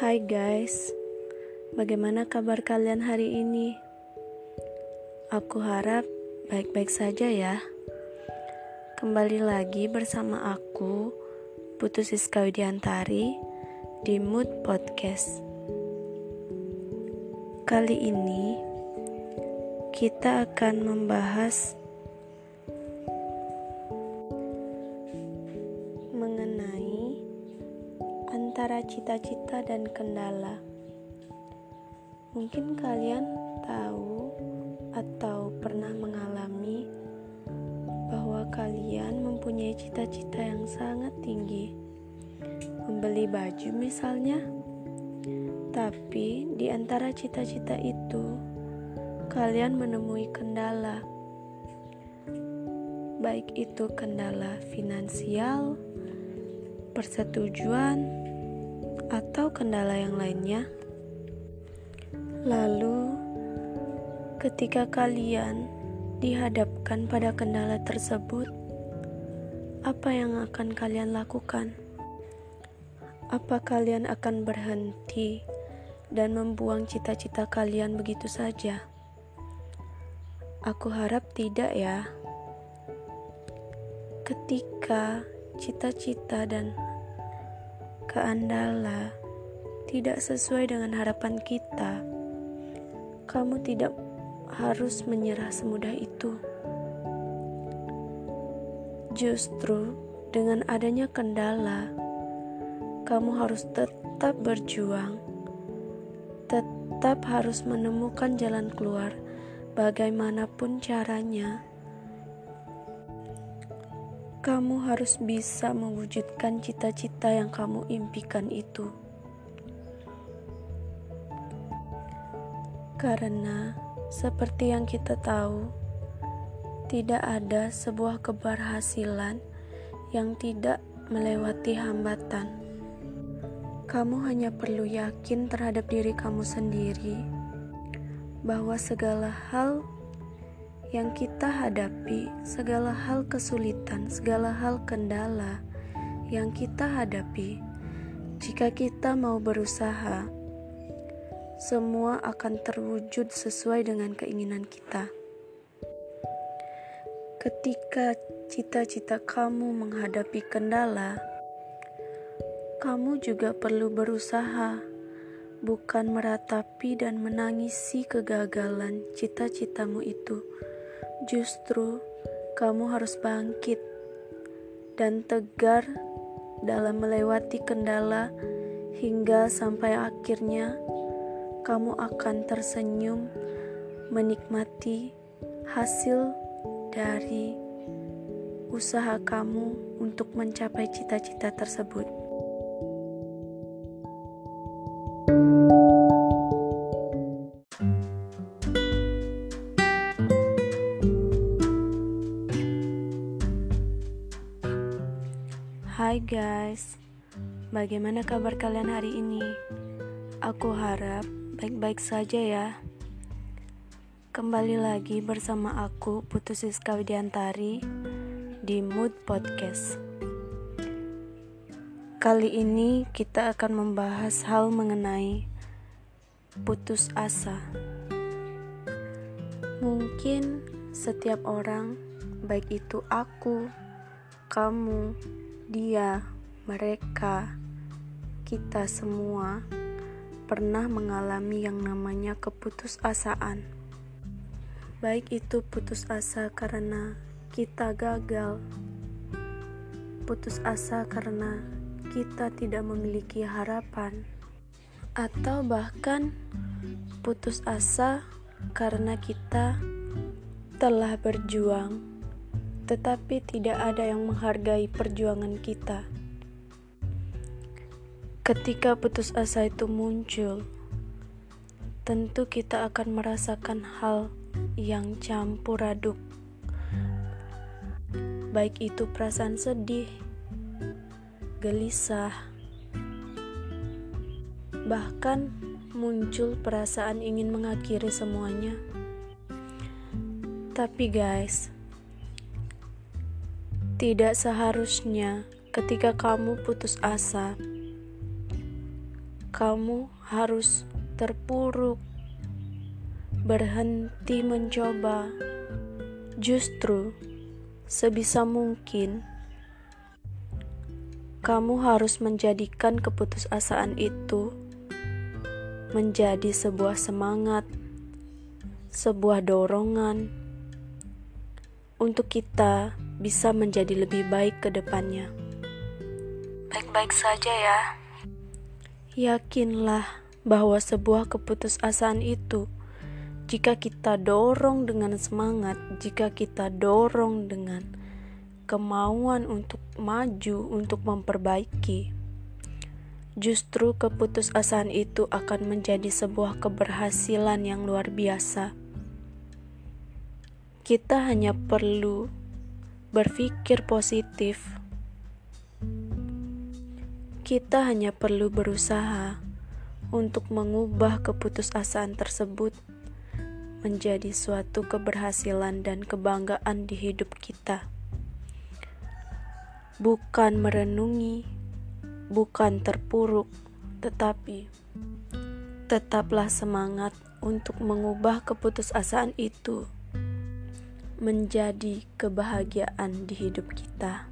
Hai guys, bagaimana kabar kalian hari ini? Aku harap baik-baik saja ya. Kembali lagi bersama aku, Putus Siska Widiantari, di Mood Podcast. Kali ini, kita akan membahas antara cita-cita dan kendala. Mungkin kalian tahu atau pernah mengalami bahwa kalian mempunyai cita-cita yang sangat tinggi. Membeli baju misalnya. Tapi di antara cita-cita itu, kalian menemui kendala. Baik itu kendala finansial, persetujuan, atau kendala yang lainnya. Lalu, ketika kalian dihadapkan pada kendala tersebut, apa yang akan kalian lakukan? Apa kalian akan berhenti dan membuang cita-cita kalian begitu saja? Aku harap tidak, ya. Ketika cita-cita dan keandala tidak sesuai dengan harapan kita, kamu tidak harus menyerah semudah itu. Justru dengan adanya kendala, kamu harus tetap berjuang, tetap harus menemukan jalan keluar bagaimanapun caranya kamu harus bisa mewujudkan cita-cita yang kamu impikan itu. Karena, seperti yang kita tahu, tidak ada sebuah keberhasilan yang tidak melewati hambatan. Kamu hanya perlu yakin terhadap diri kamu sendiri bahwa segala hal yang kita hadapi, segala hal kesulitan, segala hal kendala yang kita hadapi, jika kita mau berusaha, semua akan terwujud sesuai dengan keinginan kita. Ketika cita-cita kamu menghadapi kendala, kamu juga perlu berusaha, bukan meratapi dan menangisi kegagalan cita-citamu itu Justru kamu harus bangkit dan tegar dalam melewati kendala hingga sampai akhirnya kamu akan tersenyum menikmati hasil dari usaha kamu untuk mencapai cita-cita tersebut. Hai guys, bagaimana kabar kalian hari ini? Aku harap baik-baik saja ya. Kembali lagi bersama aku Putus Siska Widiantari di Mood Podcast. Kali ini kita akan membahas hal mengenai putus asa. Mungkin setiap orang, baik itu aku, kamu, dia, mereka, kita semua pernah mengalami yang namanya keputusasaan. Baik itu putus asa karena kita gagal, putus asa karena kita tidak memiliki harapan, atau bahkan putus asa karena kita telah berjuang tetapi tidak ada yang menghargai perjuangan kita. Ketika putus asa itu muncul, tentu kita akan merasakan hal yang campur aduk, baik itu perasaan sedih, gelisah, bahkan muncul perasaan ingin mengakhiri semuanya. Tapi, guys, tidak seharusnya ketika kamu putus asa, kamu harus terpuruk, berhenti mencoba. Justru sebisa mungkin kamu harus menjadikan keputusasaan itu menjadi sebuah semangat, sebuah dorongan untuk kita bisa menjadi lebih baik ke depannya. Baik-baik saja ya. Yakinlah bahwa sebuah keputusasaan itu jika kita dorong dengan semangat, jika kita dorong dengan kemauan untuk maju, untuk memperbaiki, justru keputusasaan itu akan menjadi sebuah keberhasilan yang luar biasa. Kita hanya perlu berpikir positif kita hanya perlu berusaha untuk mengubah keputusasaan tersebut menjadi suatu keberhasilan dan kebanggaan di hidup kita. Bukan merenungi, bukan terpuruk, tetapi tetaplah semangat untuk mengubah keputusasaan itu menjadi kebahagiaan di hidup kita.